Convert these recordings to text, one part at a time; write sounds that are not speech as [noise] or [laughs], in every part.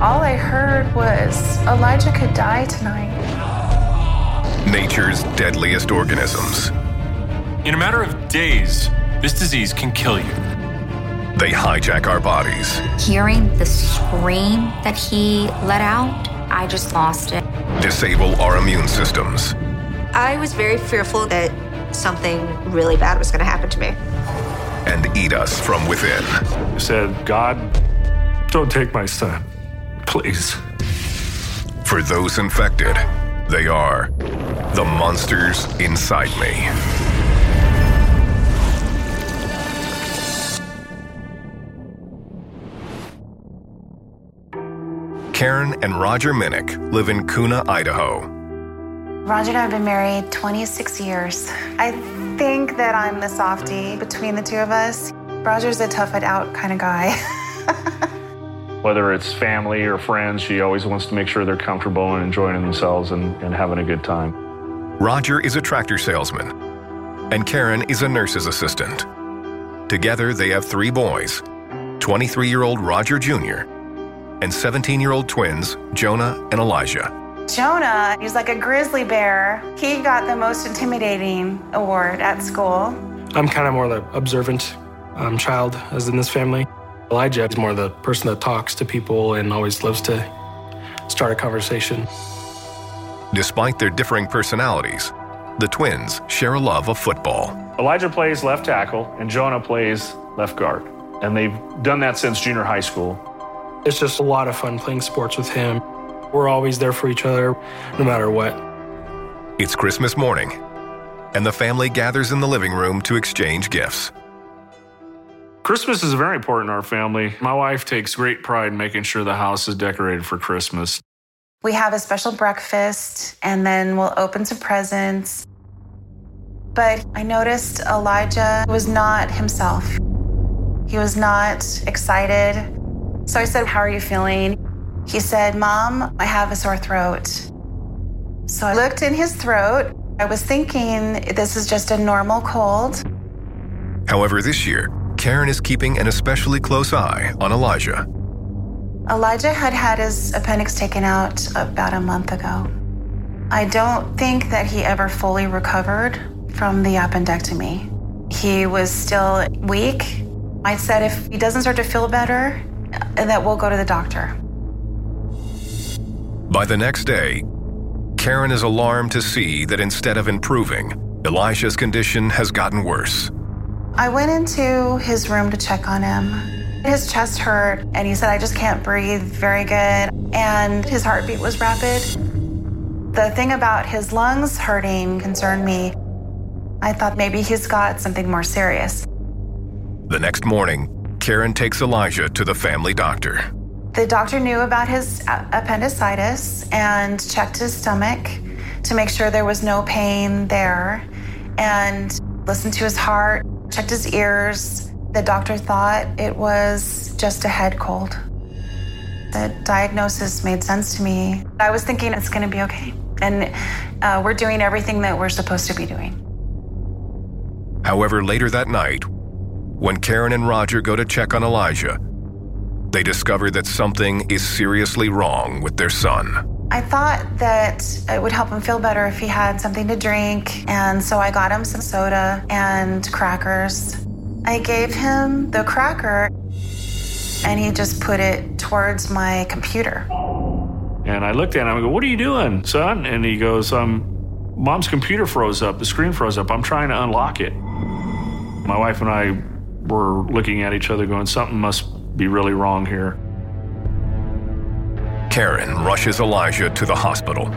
All I heard was Elijah could die tonight. Nature's deadliest organisms. In a matter of days, this disease can kill you. They hijack our bodies, Hearing the scream that he let out, I just lost it. disable our immune systems, I was very fearful that something really bad was going to happen to me. and eat us from within. Said, God, don't take my son. Please. For those infected, they are the monsters inside me. Karen and Roger Minnick live in Kuna, Idaho. Roger and I have been married 26 years. I think that I'm the softie between the two of us. Roger's a tough it out kind of guy. [laughs] Whether it's family or friends, she always wants to make sure they're comfortable and enjoying themselves and, and having a good time. Roger is a tractor salesman, and Karen is a nurse's assistant. Together, they have three boys 23 year old Roger Jr., and 17 year old twins, Jonah and Elijah. Jonah, he's like a grizzly bear. He got the most intimidating award at school. I'm kind of more the observant um, child, as in this family. Elijah is more the person that talks to people and always loves to start a conversation. Despite their differing personalities, the twins share a love of football. Elijah plays left tackle and Jonah plays left guard. And they've done that since junior high school. It's just a lot of fun playing sports with him. We're always there for each other, no matter what. It's Christmas morning, and the family gathers in the living room to exchange gifts. Christmas is very important in our family. My wife takes great pride in making sure the house is decorated for Christmas. We have a special breakfast and then we'll open some presents. But I noticed Elijah was not himself. He was not excited. So I said, How are you feeling? He said, Mom, I have a sore throat. So I looked in his throat. I was thinking this is just a normal cold. However, this year, Karen is keeping an especially close eye on Elijah. Elijah had had his appendix taken out about a month ago. I don't think that he ever fully recovered from the appendectomy. He was still weak. I said if he doesn't start to feel better, that we'll go to the doctor. By the next day, Karen is alarmed to see that instead of improving, Elijah's condition has gotten worse. I went into his room to check on him. His chest hurt, and he said, I just can't breathe very good. And his heartbeat was rapid. The thing about his lungs hurting concerned me. I thought maybe he's got something more serious. The next morning, Karen takes Elijah to the family doctor. The doctor knew about his appendicitis and checked his stomach to make sure there was no pain there and listened to his heart. Checked his ears. The doctor thought it was just a head cold. The diagnosis made sense to me. I was thinking it's going to be okay. And uh, we're doing everything that we're supposed to be doing. However, later that night, when Karen and Roger go to check on Elijah, they discover that something is seriously wrong with their son. I thought that it would help him feel better if he had something to drink, and so I got him some soda and crackers. I gave him the cracker, and he just put it towards my computer. And I looked at him and I go, What are you doing, son? And he goes, um, Mom's computer froze up. The screen froze up. I'm trying to unlock it. My wife and I were looking at each other, going, Something must be really wrong here. Karen rushes Elijah to the hospital.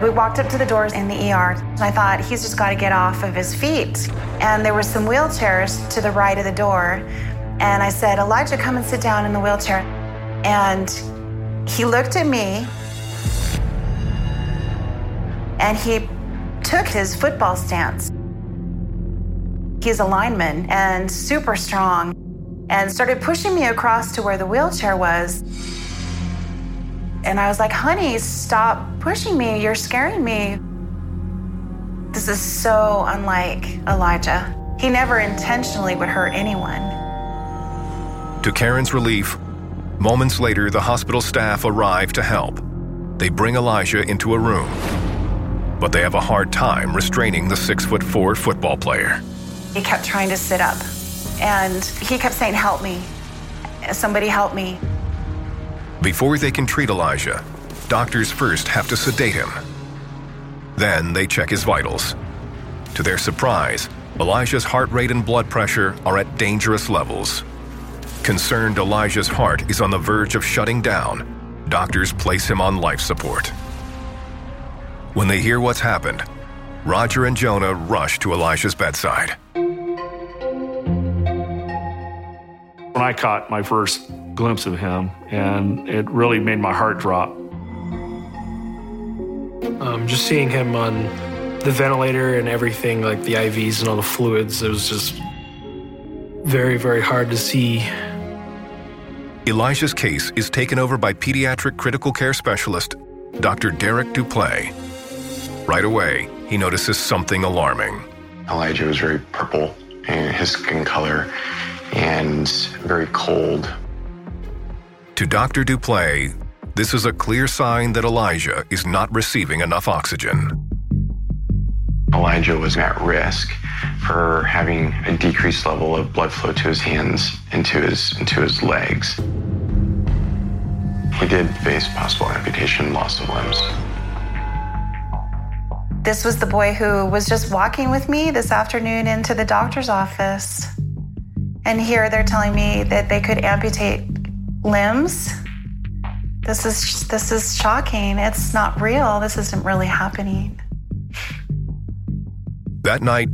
We walked up to the doors in the ER, and I thought he's just got to get off of his feet. And there were some wheelchairs to the right of the door. And I said, Elijah, come and sit down in the wheelchair. And he looked at me and he took his football stance. He's a lineman and super strong and started pushing me across to where the wheelchair was. And I was like, honey, stop pushing me. You're scaring me. This is so unlike Elijah. He never intentionally would hurt anyone. To Karen's relief, moments later, the hospital staff arrive to help. They bring Elijah into a room, but they have a hard time restraining the six foot four football player. He kept trying to sit up, and he kept saying, Help me. Somebody help me. Before they can treat Elijah, doctors first have to sedate him. Then they check his vitals. To their surprise, Elijah's heart rate and blood pressure are at dangerous levels. Concerned Elijah's heart is on the verge of shutting down, doctors place him on life support. When they hear what's happened, Roger and Jonah rush to Elijah's bedside. When I caught my first glimpse of him, and it really made my heart drop. Um, just seeing him on the ventilator and everything, like the IVs and all the fluids, it was just very, very hard to see. Elijah's case is taken over by pediatric critical care specialist Dr. Derek Duplay. Right away, he notices something alarming. Elijah was very purple in his skin color and very cold. To Dr. Duplay, this is a clear sign that Elijah is not receiving enough oxygen. Elijah was at risk for having a decreased level of blood flow to his hands and to his, into his legs. He did face possible amputation, loss of limbs. This was the boy who was just walking with me this afternoon into the doctor's office. And here they're telling me that they could amputate limbs. This is this is shocking. It's not real. This isn't really happening. That night,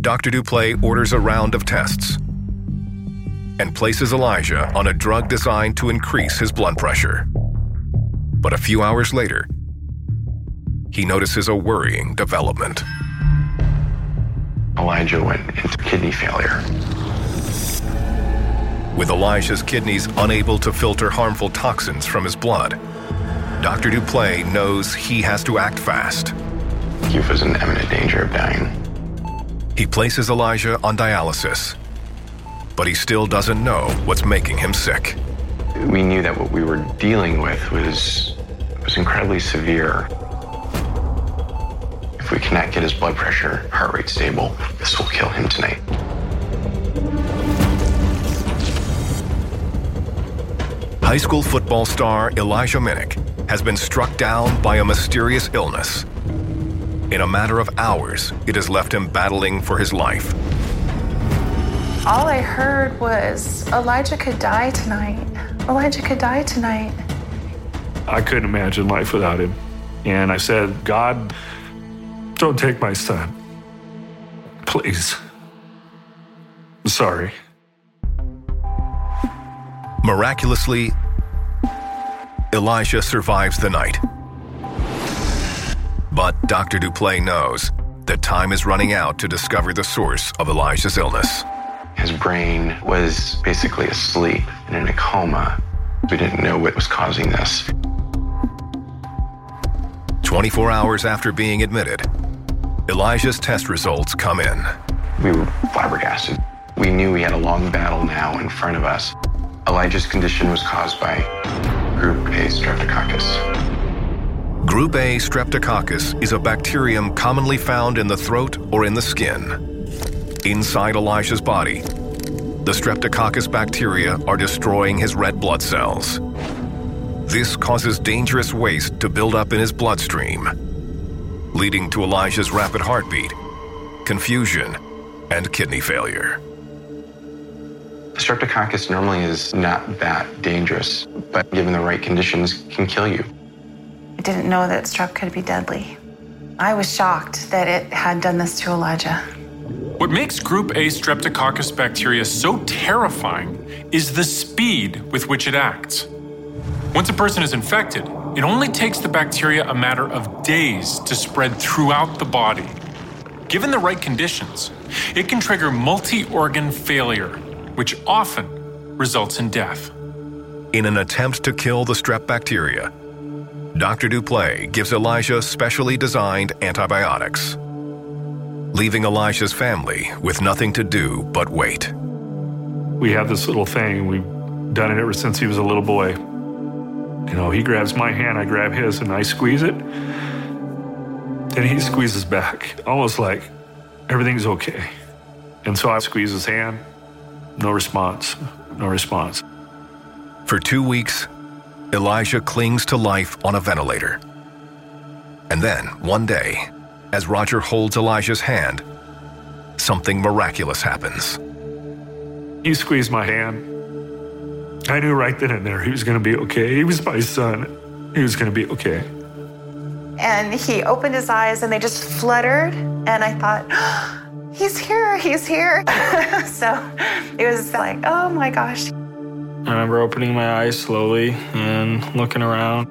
Dr. Duplay orders a round of tests and places Elijah on a drug designed to increase his blood pressure. But a few hours later, he notices a worrying development. Elijah went into kidney failure. With Elijah's kidneys unable to filter harmful toxins from his blood, Dr. Duplay knows he has to act fast. He is in imminent danger of dying. He places Elijah on dialysis, but he still doesn't know what's making him sick. We knew that what we were dealing with was, was incredibly severe. If we cannot get his blood pressure, heart rate stable, this will kill him tonight. High school football star Elijah Minnick has been struck down by a mysterious illness. In a matter of hours, it has left him battling for his life. All I heard was Elijah could die tonight. Elijah could die tonight. I couldn't imagine life without him. And I said, God, don't take my son. Please. I'm sorry. Miraculously, Elijah survives the night. But Dr. Duplay knows that time is running out to discover the source of Elijah's illness. His brain was basically asleep and in a coma. We didn't know what was causing this. 24 hours after being admitted, Elijah's test results come in. We were flabbergasted. We knew we had a long battle now in front of us. Elijah's condition was caused by Group A streptococcus. Group A streptococcus is a bacterium commonly found in the throat or in the skin. Inside Elijah's body, the streptococcus bacteria are destroying his red blood cells. This causes dangerous waste to build up in his bloodstream, leading to Elijah's rapid heartbeat, confusion, and kidney failure. Streptococcus normally is not that dangerous, but given the right conditions, can kill you. I didn't know that strep could be deadly. I was shocked that it had done this to Elijah. What makes group A streptococcus bacteria so terrifying is the speed with which it acts. Once a person is infected, it only takes the bacteria a matter of days to spread throughout the body. Given the right conditions, it can trigger multi organ failure, which often results in death. In an attempt to kill the strep bacteria, Dr. Duplay gives Elijah specially designed antibiotics, leaving Elijah's family with nothing to do but wait. We have this little thing, we've done it ever since he was a little boy. You know, he grabs my hand, I grab his, and I squeeze it. Then he squeezes back, almost like everything's okay. And so I squeeze his hand, no response, no response. For two weeks, Elijah clings to life on a ventilator. And then, one day, as Roger holds Elijah's hand, something miraculous happens. He squeezed my hand. I knew right then and there he was going to be okay. He was my son. He was going to be okay. And he opened his eyes and they just fluttered. And I thought, [gasps] he's here, he's here. [laughs] so it was like, oh my gosh. I remember opening my eyes slowly and looking around.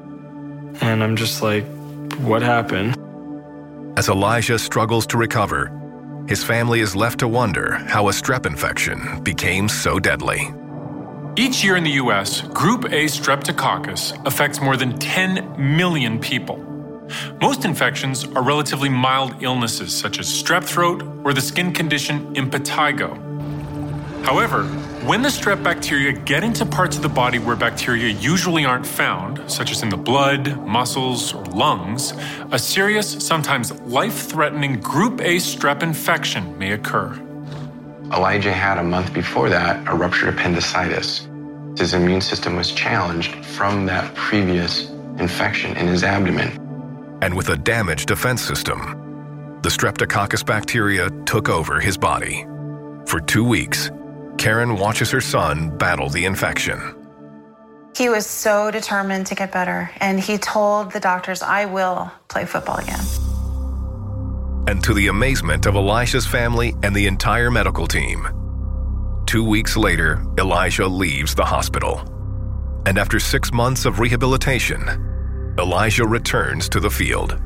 And I'm just like, what happened? As Elijah struggles to recover, his family is left to wonder how a strep infection became so deadly. Each year in the US, Group A streptococcus affects more than 10 million people. Most infections are relatively mild illnesses such as strep throat or the skin condition impetigo. However, when the strep bacteria get into parts of the body where bacteria usually aren't found, such as in the blood, muscles, or lungs, a serious, sometimes life threatening group A strep infection may occur. Elijah had a month before that a ruptured appendicitis. His immune system was challenged from that previous infection in his abdomen. And with a damaged defense system, the streptococcus bacteria took over his body. For two weeks, Karen watches her son battle the infection. He was so determined to get better, and he told the doctors, I will play football again. And to the amazement of Elijah's family and the entire medical team, two weeks later, Elijah leaves the hospital. And after six months of rehabilitation, Elijah returns to the field.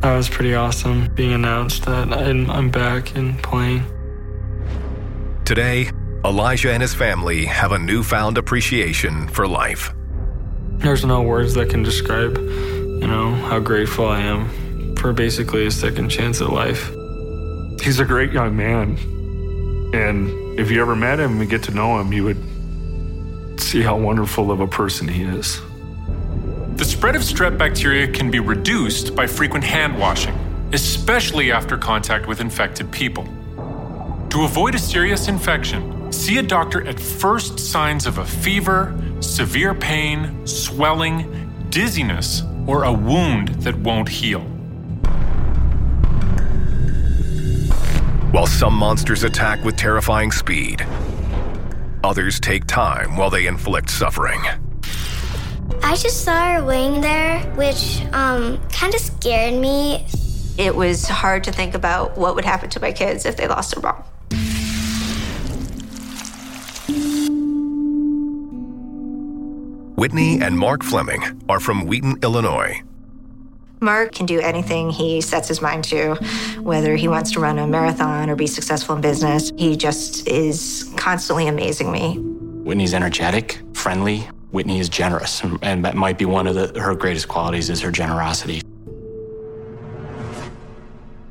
That was pretty awesome being announced that I'm back and playing. Today, Elijah and his family have a newfound appreciation for life. There's no words that can describe, you know, how grateful I am for basically a second chance at life. He's a great young man. And if you ever met him and get to know him, you would see how wonderful of a person he is. The spread of strep bacteria can be reduced by frequent hand washing, especially after contact with infected people. To avoid a serious infection, see a doctor at first signs of a fever, severe pain, swelling, dizziness, or a wound that won't heal. While some monsters attack with terrifying speed, others take time while they inflict suffering. I just saw her laying there, which um, kind of scared me. It was hard to think about what would happen to my kids if they lost a mom. Whitney and Mark Fleming are from Wheaton, Illinois. Mark can do anything he sets his mind to, whether he wants to run a marathon or be successful in business. He just is constantly amazing me. Whitney's energetic, friendly. Whitney is generous, and that might be one of the, her greatest qualities is her generosity.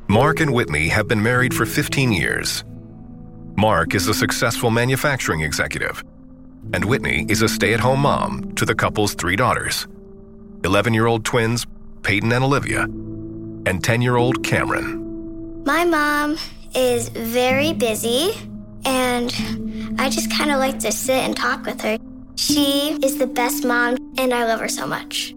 Mark and Whitney have been married for 15 years. Mark is a successful manufacturing executive, and Whitney is a stay at home mom to the couple's three daughters 11 year old twins Peyton and Olivia, and 10 year old Cameron. My mom is very busy, and I just kind of like to sit and talk with her. She is the best mom, and I love her so much.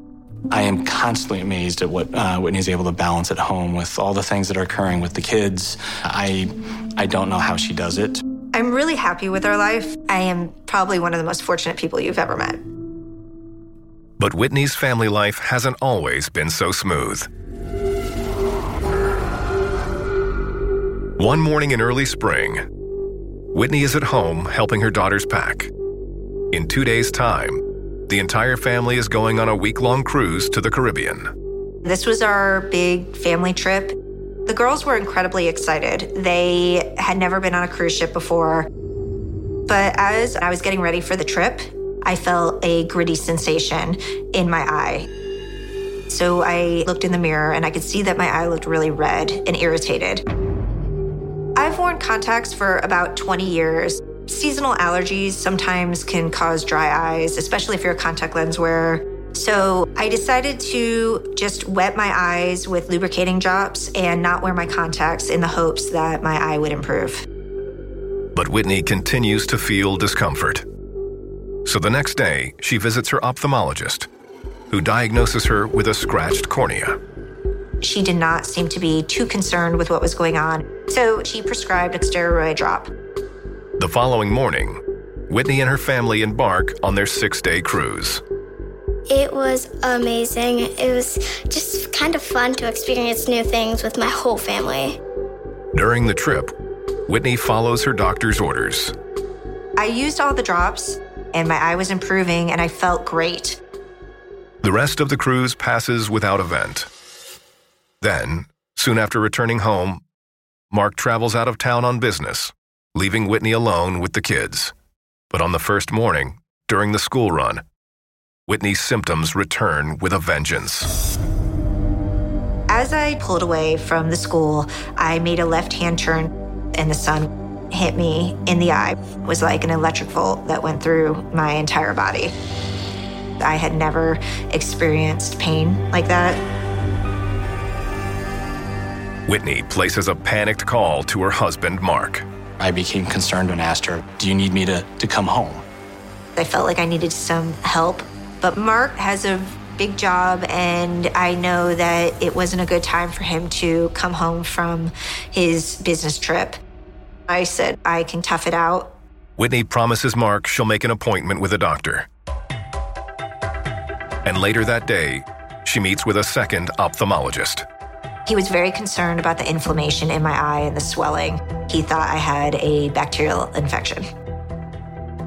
I am constantly amazed at what uh, Whitney's able to balance at home with all the things that are occurring with the kids. I, I don't know how she does it. I'm really happy with our life. I am probably one of the most fortunate people you've ever met. But Whitney's family life hasn't always been so smooth. One morning in early spring, Whitney is at home helping her daughters pack. In two days' time, the entire family is going on a week long cruise to the Caribbean. This was our big family trip. The girls were incredibly excited. They had never been on a cruise ship before. But as I was getting ready for the trip, I felt a gritty sensation in my eye. So I looked in the mirror and I could see that my eye looked really red and irritated. I've worn contacts for about 20 years. Seasonal allergies sometimes can cause dry eyes, especially if you're a contact lens wearer. So I decided to just wet my eyes with lubricating drops and not wear my contacts in the hopes that my eye would improve. But Whitney continues to feel discomfort. So the next day, she visits her ophthalmologist, who diagnoses her with a scratched cornea. She did not seem to be too concerned with what was going on, so she prescribed a steroid drop. The following morning, Whitney and her family embark on their six day cruise. It was amazing. It was just kind of fun to experience new things with my whole family. During the trip, Whitney follows her doctor's orders. I used all the drops and my eye was improving and I felt great. The rest of the cruise passes without event. Then, soon after returning home, Mark travels out of town on business, leaving Whitney alone with the kids. But on the first morning, during the school run, Whitney's symptoms return with a vengeance. As I pulled away from the school, I made a left hand turn and the sun hit me in the eye. It was like an electric volt that went through my entire body. I had never experienced pain like that. Whitney places a panicked call to her husband, Mark. I became concerned and asked her, Do you need me to, to come home? I felt like I needed some help. But Mark has a big job, and I know that it wasn't a good time for him to come home from his business trip. I said, I can tough it out. Whitney promises Mark she'll make an appointment with a doctor. And later that day, she meets with a second ophthalmologist. He was very concerned about the inflammation in my eye and the swelling. He thought I had a bacterial infection.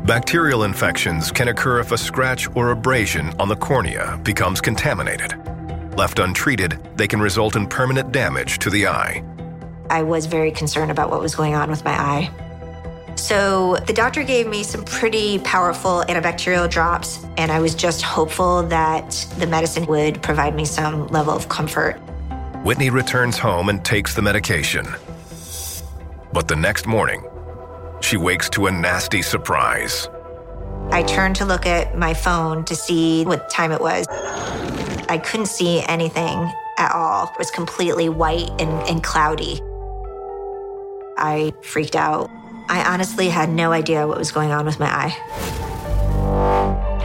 Bacterial infections can occur if a scratch or abrasion on the cornea becomes contaminated. Left untreated, they can result in permanent damage to the eye. I was very concerned about what was going on with my eye. So the doctor gave me some pretty powerful antibacterial drops, and I was just hopeful that the medicine would provide me some level of comfort. Whitney returns home and takes the medication. But the next morning, she wakes to a nasty surprise. I turned to look at my phone to see what time it was. I couldn't see anything at all. It was completely white and, and cloudy. I freaked out. I honestly had no idea what was going on with my eye.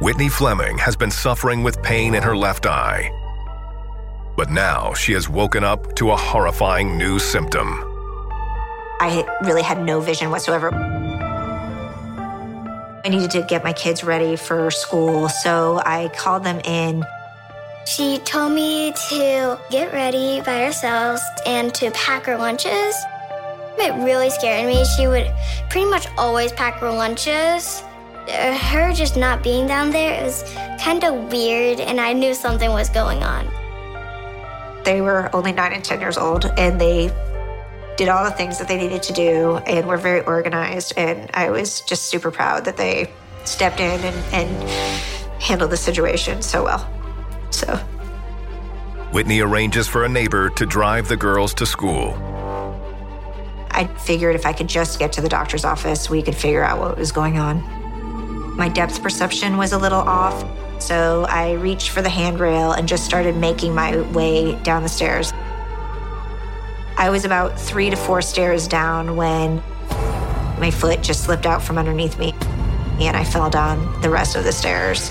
Whitney Fleming has been suffering with pain in her left eye. But now she has woken up to a horrifying new symptom. I really had no vision whatsoever. I needed to get my kids ready for school, so I called them in she told me to get ready by ourselves and to pack her lunches. It really scared me. She would pretty much always pack her lunches. Uh, her just not being down there, it was kind of weird, and I knew something was going on. They were only nine and 10 years old, and they did all the things that they needed to do and were very organized. And I was just super proud that they stepped in and, and handled the situation so well. So. Whitney arranges for a neighbor to drive the girls to school. I figured if I could just get to the doctor's office, we could figure out what was going on. My depth perception was a little off, so I reached for the handrail and just started making my way down the stairs. I was about three to four stairs down when my foot just slipped out from underneath me and I fell down the rest of the stairs.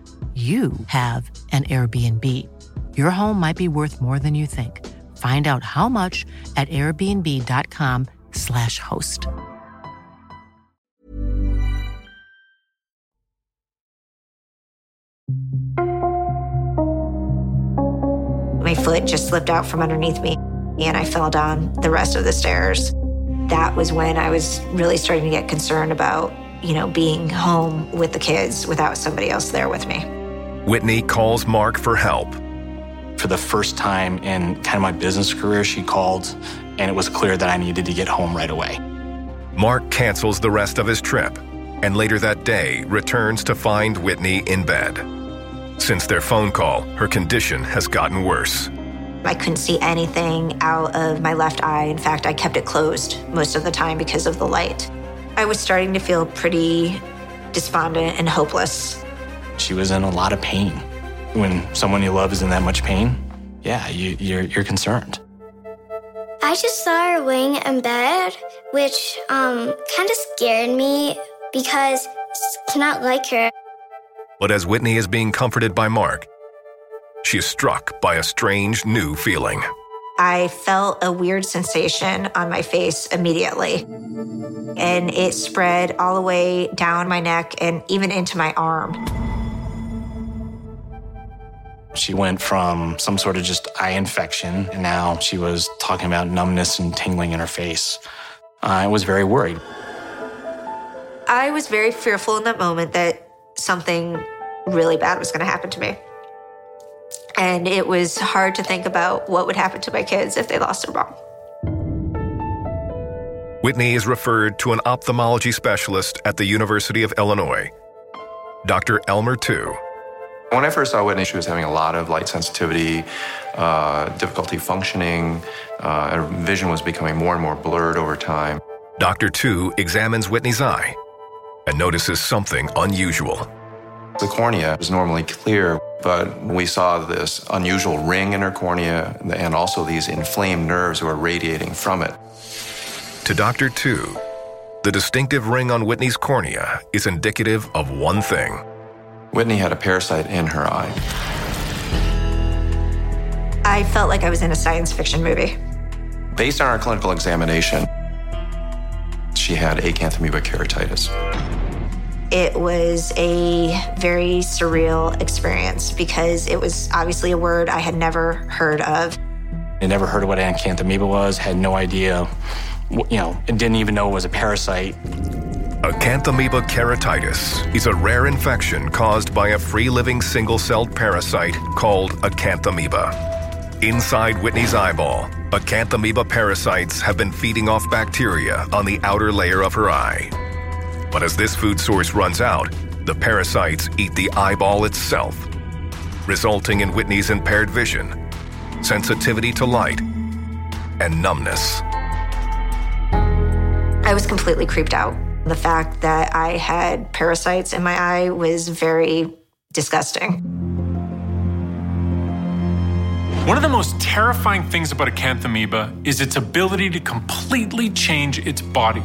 you have an Airbnb. Your home might be worth more than you think. Find out how much at airbnb.com/slash host. My foot just slipped out from underneath me and I fell down the rest of the stairs. That was when I was really starting to get concerned about, you know, being home with the kids without somebody else there with me. Whitney calls Mark for help. For the first time in kind of my business career, she called, and it was clear that I needed to get home right away. Mark cancels the rest of his trip and later that day returns to find Whitney in bed. Since their phone call, her condition has gotten worse. I couldn't see anything out of my left eye. In fact, I kept it closed most of the time because of the light. I was starting to feel pretty despondent and hopeless. She was in a lot of pain. When someone you love is in that much pain, yeah, you, you're, you're concerned. I just saw her laying in bed, which um, kind of scared me because it's not like her. But as Whitney is being comforted by Mark, she is struck by a strange new feeling. I felt a weird sensation on my face immediately. And it spread all the way down my neck and even into my arm. She went from some sort of just eye infection, and now she was talking about numbness and tingling in her face. I was very worried. I was very fearful in that moment that something really bad was going to happen to me. And it was hard to think about what would happen to my kids if they lost their mom. Whitney is referred to an ophthalmology specialist at the University of Illinois, Dr. Elmer Tu. When I first saw Whitney, she was having a lot of light sensitivity, uh, difficulty functioning. Uh, her vision was becoming more and more blurred over time. Dr. Tu examines Whitney's eye and notices something unusual. The cornea is normally clear, but we saw this unusual ring in her cornea and also these inflamed nerves were radiating from it. To Dr. Tu, the distinctive ring on Whitney's cornea is indicative of one thing. Whitney had a parasite in her eye. I felt like I was in a science fiction movie. Based on our clinical examination, she had acanthamoeba keratitis. It was a very surreal experience because it was obviously a word I had never heard of. I never heard of what acanthamoeba was, had no idea, you know, and didn't even know it was a parasite. Acanthamoeba keratitis is a rare infection caused by a free living single celled parasite called acanthamoeba. Inside Whitney's eyeball, acanthamoeba parasites have been feeding off bacteria on the outer layer of her eye. But as this food source runs out, the parasites eat the eyeball itself, resulting in Whitney's impaired vision, sensitivity to light, and numbness. I was completely creeped out. The fact that I had parasites in my eye was very disgusting. One of the most terrifying things about a acanthamoeba is its ability to completely change its body.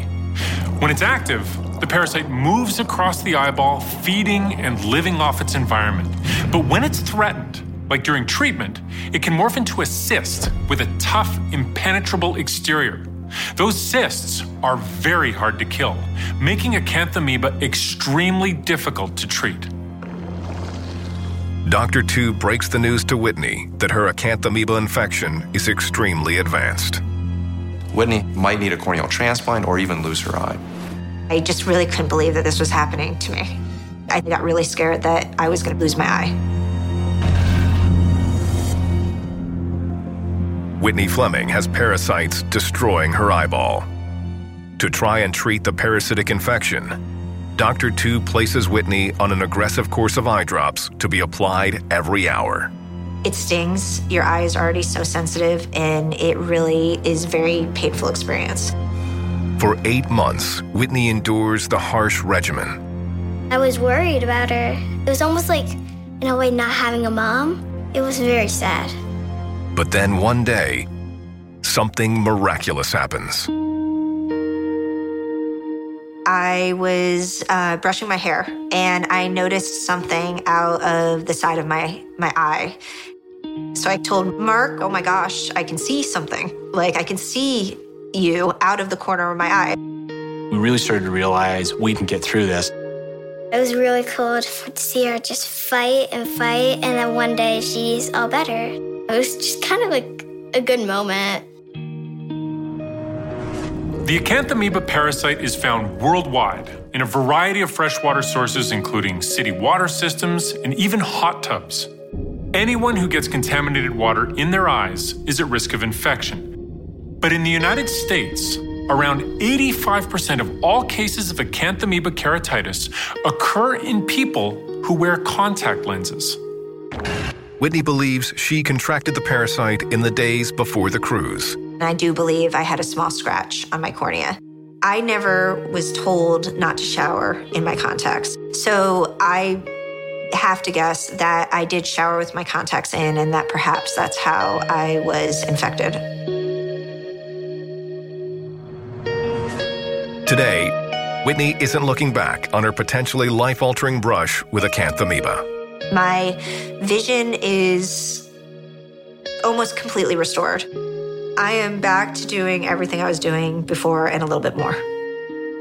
When it's active, the parasite moves across the eyeball, feeding and living off its environment. But when it's threatened, like during treatment, it can morph into a cyst with a tough, impenetrable exterior. Those cysts are very hard to kill, making acanthamoeba extremely difficult to treat. Dr. Tu breaks the news to Whitney that her acanthamoeba infection is extremely advanced. Whitney might need a corneal transplant or even lose her eye. I just really couldn't believe that this was happening to me. I got really scared that I was going to lose my eye. Whitney Fleming has parasites destroying her eyeball. To try and treat the parasitic infection, Dr. Tu places Whitney on an aggressive course of eye drops to be applied every hour. It stings. Your eye is already so sensitive, and it really is very painful experience. For eight months, Whitney endures the harsh regimen. I was worried about her. It was almost like, in a way, not having a mom. It was very sad. But then one day, something miraculous happens. I was uh, brushing my hair and I noticed something out of the side of my, my eye. So I told Mark, oh my gosh, I can see something. Like I can see you out of the corner of my eye. We really started to realize we can get through this. It was really cool to see her just fight and fight, and then one day she's all better. It was just kind of like a good moment. The acanthamoeba parasite is found worldwide in a variety of freshwater sources, including city water systems and even hot tubs. Anyone who gets contaminated water in their eyes is at risk of infection. But in the United States, around 85% of all cases of acanthamoeba keratitis occur in people who wear contact lenses. Whitney believes she contracted the parasite in the days before the cruise. I do believe I had a small scratch on my cornea. I never was told not to shower in my contacts. So I have to guess that I did shower with my contacts in and that perhaps that's how I was infected. Today, Whitney isn't looking back on her potentially life altering brush with acanthamoeba. My vision is almost completely restored. I am back to doing everything I was doing before and a little bit more.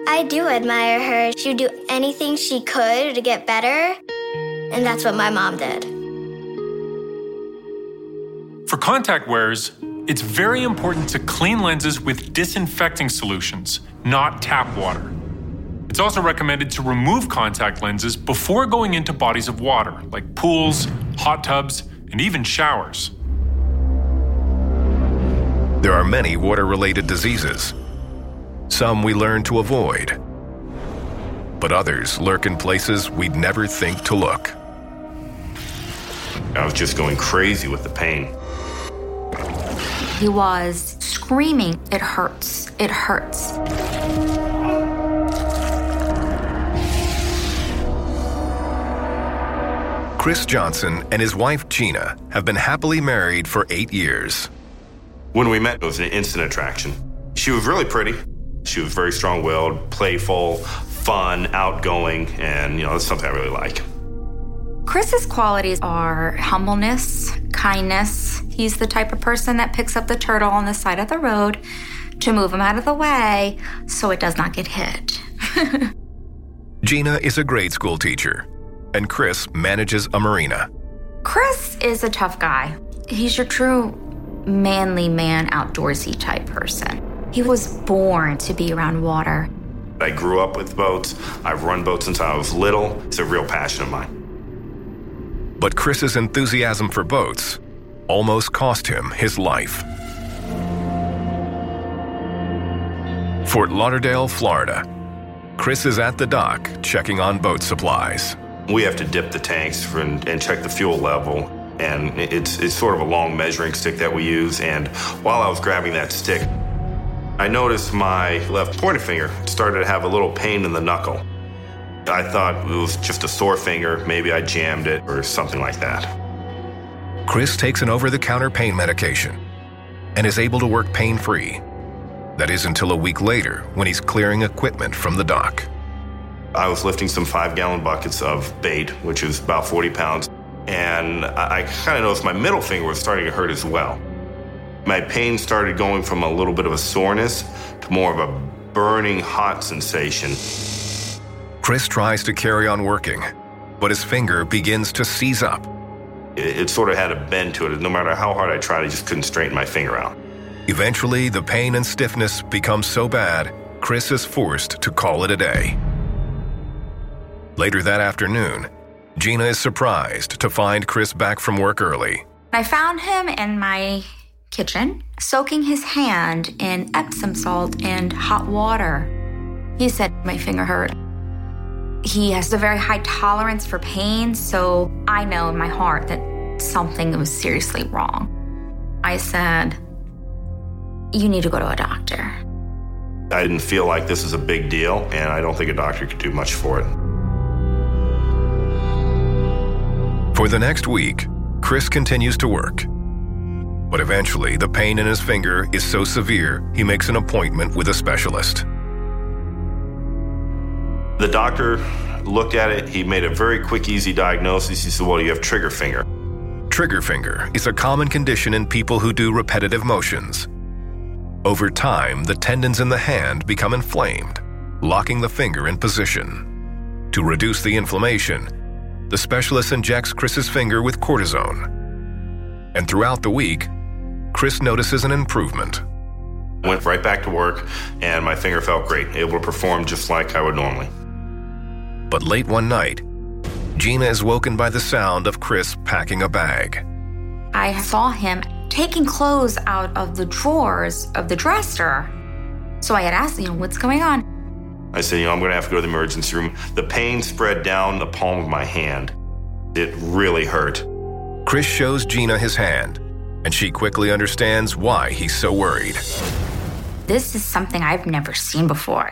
I do admire her. She would do anything she could to get better, and that's what my mom did. For contact wearers, it's very important to clean lenses with disinfecting solutions, not tap water. It's also recommended to remove contact lenses before going into bodies of water, like pools, hot tubs, and even showers. There are many water related diseases. Some we learn to avoid, but others lurk in places we'd never think to look. I was just going crazy with the pain. He was screaming, It hurts, it hurts. Chris Johnson and his wife Gina have been happily married for eight years. When we met, it was an instant attraction. She was really pretty. She was very strong willed, playful, fun, outgoing, and, you know, that's something I really like. Chris's qualities are humbleness, kindness. He's the type of person that picks up the turtle on the side of the road to move him out of the way so it does not get hit. [laughs] Gina is a grade school teacher, and Chris manages a marina. Chris is a tough guy. He's your true manly man, outdoorsy type person. He was born to be around water. I grew up with boats. I've run boats since I was little. It's a real passion of mine. But Chris's enthusiasm for boats almost cost him his life. Fort Lauderdale, Florida. Chris is at the dock checking on boat supplies. We have to dip the tanks and, and check the fuel level. And it's, it's sort of a long measuring stick that we use. And while I was grabbing that stick, I noticed my left pointer finger started to have a little pain in the knuckle. I thought it was just a sore finger. Maybe I jammed it or something like that. Chris takes an over the counter pain medication and is able to work pain free. That is until a week later when he's clearing equipment from the dock. I was lifting some five gallon buckets of bait, which is about 40 pounds, and I, I kind of noticed my middle finger was starting to hurt as well. My pain started going from a little bit of a soreness to more of a burning hot sensation. Chris tries to carry on working, but his finger begins to seize up. It, it sort of had a bend to it. No matter how hard I tried, I just couldn't straighten my finger out. Eventually, the pain and stiffness become so bad, Chris is forced to call it a day. Later that afternoon, Gina is surprised to find Chris back from work early. I found him in my kitchen, soaking his hand in Epsom salt and hot water. He said, My finger hurt. He has a very high tolerance for pain, so I know in my heart that something was seriously wrong. I said, You need to go to a doctor. I didn't feel like this is a big deal, and I don't think a doctor could do much for it. For the next week, Chris continues to work. But eventually, the pain in his finger is so severe, he makes an appointment with a specialist. The doctor looked at it. He made a very quick, easy diagnosis. He said, Well, you have trigger finger. Trigger finger is a common condition in people who do repetitive motions. Over time, the tendons in the hand become inflamed, locking the finger in position. To reduce the inflammation, the specialist injects Chris's finger with cortisone. And throughout the week, Chris notices an improvement. Went right back to work, and my finger felt great, able to perform just like I would normally. But late one night, Gina is woken by the sound of Chris packing a bag. I saw him taking clothes out of the drawers of the dresser. So I had asked, you know, what's going on? I said, you know, I'm going to have to go to the emergency room. The pain spread down the palm of my hand. It really hurt. Chris shows Gina his hand, and she quickly understands why he's so worried. This is something I've never seen before.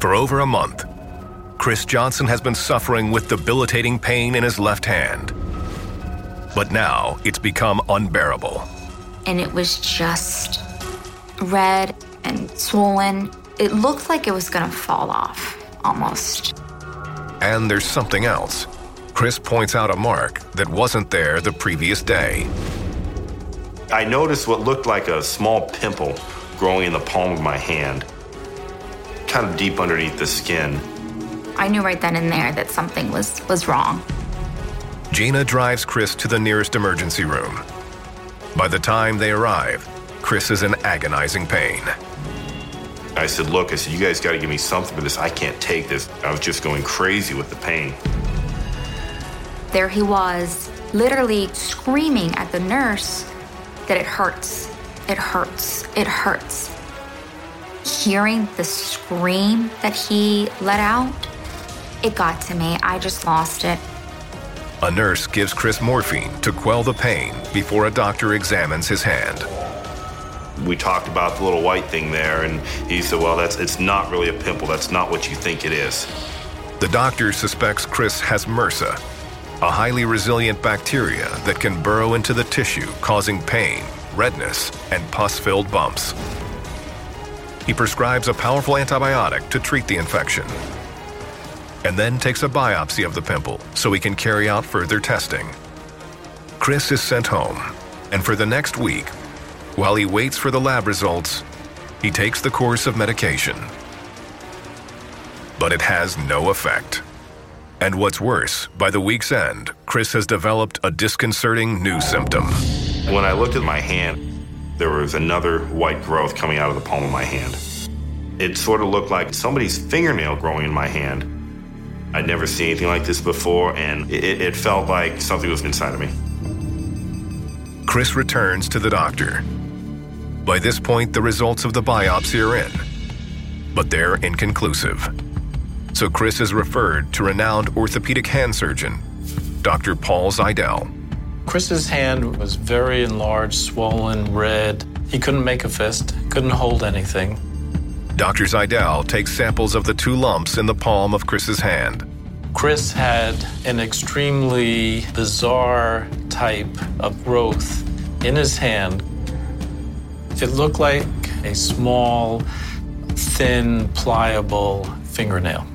For over a month, Chris Johnson has been suffering with debilitating pain in his left hand. But now it's become unbearable. And it was just red and swollen. It looked like it was going to fall off, almost. And there's something else. Chris points out a mark that wasn't there the previous day. I noticed what looked like a small pimple growing in the palm of my hand, kind of deep underneath the skin. I knew right then and there that something was, was wrong. Gina drives Chris to the nearest emergency room. By the time they arrive, Chris is in agonizing pain. I said, Look, I said, you guys got to give me something for this. I can't take this. I was just going crazy with the pain. There he was, literally screaming at the nurse that it hurts, it hurts, it hurts. Hearing the scream that he let out, it got to me. I just lost it. A nurse gives Chris morphine to quell the pain before a doctor examines his hand. We talked about the little white thing there, and he said, Well, that's it's not really a pimple. That's not what you think it is. The doctor suspects Chris has MRSA, a highly resilient bacteria that can burrow into the tissue, causing pain, redness, and pus filled bumps. He prescribes a powerful antibiotic to treat the infection, and then takes a biopsy of the pimple so he can carry out further testing. Chris is sent home, and for the next week, while he waits for the lab results, he takes the course of medication. But it has no effect. And what's worse, by the week's end, Chris has developed a disconcerting new symptom. When I looked at my hand, there was another white growth coming out of the palm of my hand. It sort of looked like somebody's fingernail growing in my hand. I'd never seen anything like this before, and it, it felt like something was inside of me. Chris returns to the doctor. By this point, the results of the biopsy are in, but they're inconclusive. So Chris is referred to renowned orthopedic hand surgeon, Dr. Paul Zeidel. Chris's hand was very enlarged, swollen, red. He couldn't make a fist, couldn't hold anything. Dr. Zeidel takes samples of the two lumps in the palm of Chris's hand. Chris had an extremely bizarre type of growth in his hand. It looked like a small, thin, pliable fingernail.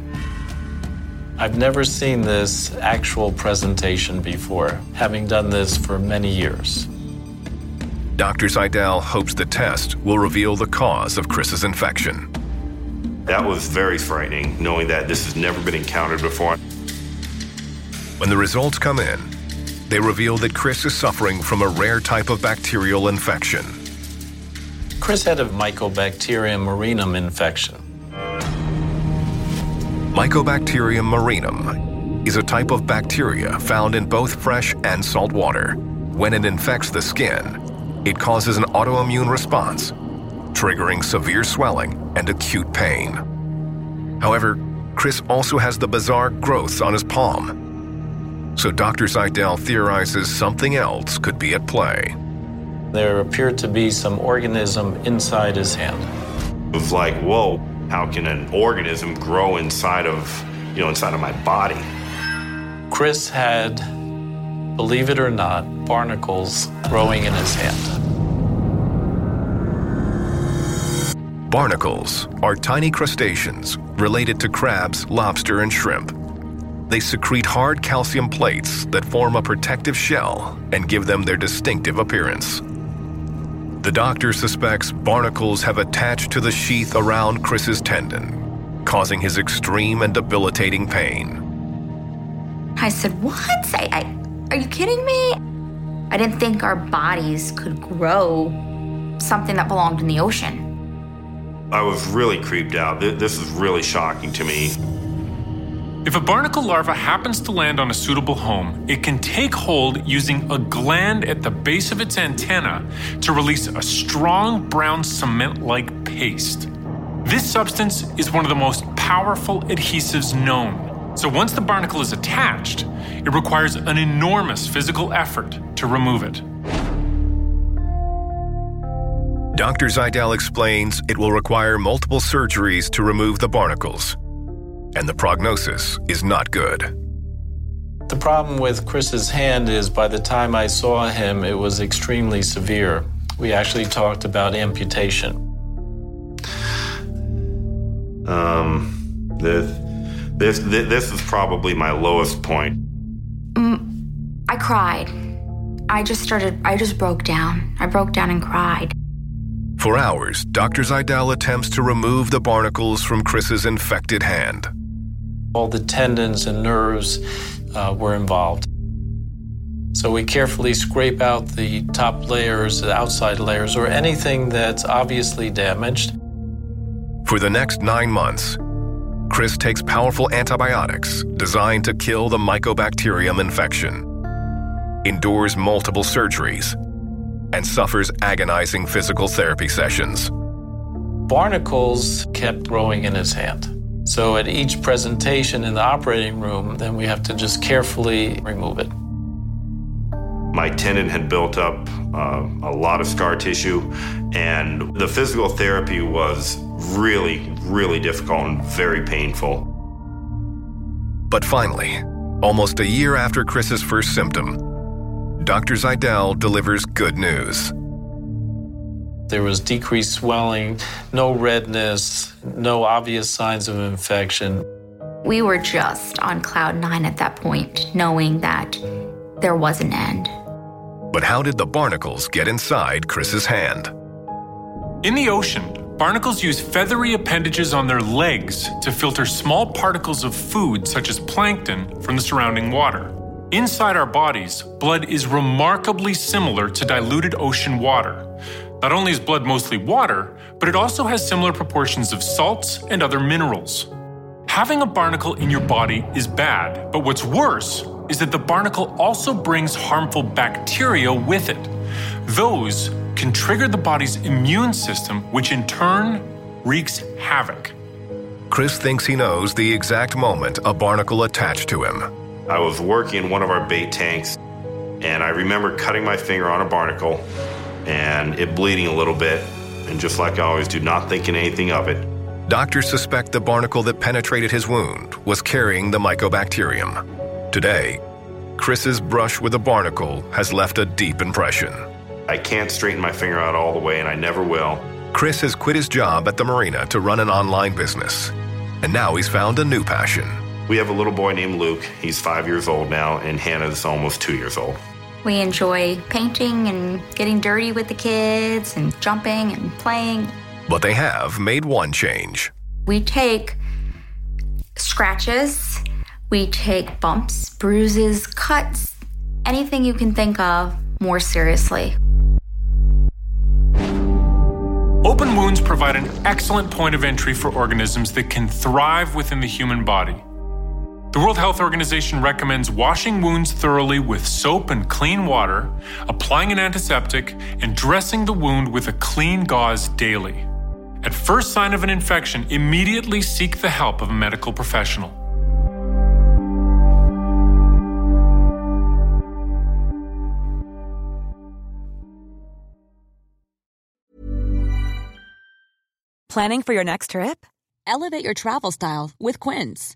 I've never seen this actual presentation before, having done this for many years. Dr. Zeidel hopes the test will reveal the cause of Chris's infection. That was very frightening, knowing that this has never been encountered before. When the results come in, they reveal that Chris is suffering from a rare type of bacterial infection. Chris had a Mycobacterium marinum infection. Mycobacterium marinum is a type of bacteria found in both fresh and salt water. When it infects the skin, it causes an autoimmune response, triggering severe swelling and acute pain. However, Chris also has the bizarre growths on his palm. So Dr. Zeidel theorizes something else could be at play. There appeared to be some organism inside his hand. It was like, whoa, how can an organism grow inside of, you know, inside of my body? Chris had, believe it or not, barnacles growing in his hand. Barnacles are tiny crustaceans related to crabs, lobster, and shrimp. They secrete hard calcium plates that form a protective shell and give them their distinctive appearance. The doctor suspects barnacles have attached to the sheath around Chris's tendon, causing his extreme and debilitating pain. I said, What? I, I, are you kidding me? I didn't think our bodies could grow something that belonged in the ocean. I was really creeped out. This is really shocking to me. If a barnacle larva happens to land on a suitable home, it can take hold using a gland at the base of its antenna to release a strong brown cement like paste. This substance is one of the most powerful adhesives known. So once the barnacle is attached, it requires an enormous physical effort to remove it. Dr. Zeidel explains it will require multiple surgeries to remove the barnacles and the prognosis is not good. The problem with Chris's hand is by the time I saw him, it was extremely severe. We actually talked about amputation. Um, this, this, this is probably my lowest point. Mm, I cried. I just started, I just broke down. I broke down and cried. For hours, Dr. Zeidel attempts to remove the barnacles from Chris's infected hand. All the tendons and nerves uh, were involved. So we carefully scrape out the top layers, the outside layers, or anything that's obviously damaged. For the next nine months, Chris takes powerful antibiotics designed to kill the Mycobacterium infection, endures multiple surgeries, and suffers agonizing physical therapy sessions. Barnacles kept growing in his hand. So at each presentation in the operating room, then we have to just carefully remove it. My tendon had built up uh, a lot of scar tissue, and the physical therapy was really, really difficult and very painful. But finally, almost a year after Chris's first symptom, Dr. Zeidel delivers good news. There was decreased swelling, no redness, no obvious signs of infection. We were just on cloud nine at that point, knowing that there was an end. But how did the barnacles get inside Chris's hand? In the ocean, barnacles use feathery appendages on their legs to filter small particles of food, such as plankton, from the surrounding water. Inside our bodies, blood is remarkably similar to diluted ocean water. Not only is blood mostly water, but it also has similar proportions of salts and other minerals. Having a barnacle in your body is bad, but what's worse is that the barnacle also brings harmful bacteria with it. Those can trigger the body's immune system, which in turn wreaks havoc. Chris thinks he knows the exact moment a barnacle attached to him. I was working in one of our bait tanks, and I remember cutting my finger on a barnacle and it bleeding a little bit. And just like I always do, not thinking anything of it. Doctors suspect the barnacle that penetrated his wound was carrying the mycobacterium. Today, Chris's brush with a barnacle has left a deep impression. I can't straighten my finger out all the way, and I never will. Chris has quit his job at the marina to run an online business, and now he's found a new passion. We have a little boy named Luke. He's five years old now, and Hannah's almost two years old. We enjoy painting and getting dirty with the kids and jumping and playing. But they have made one change. We take scratches, we take bumps, bruises, cuts, anything you can think of more seriously. Open wounds provide an excellent point of entry for organisms that can thrive within the human body. The World Health Organization recommends washing wounds thoroughly with soap and clean water, applying an antiseptic, and dressing the wound with a clean gauze daily. At first sign of an infection, immediately seek the help of a medical professional. Planning for your next trip? Elevate your travel style with Quince.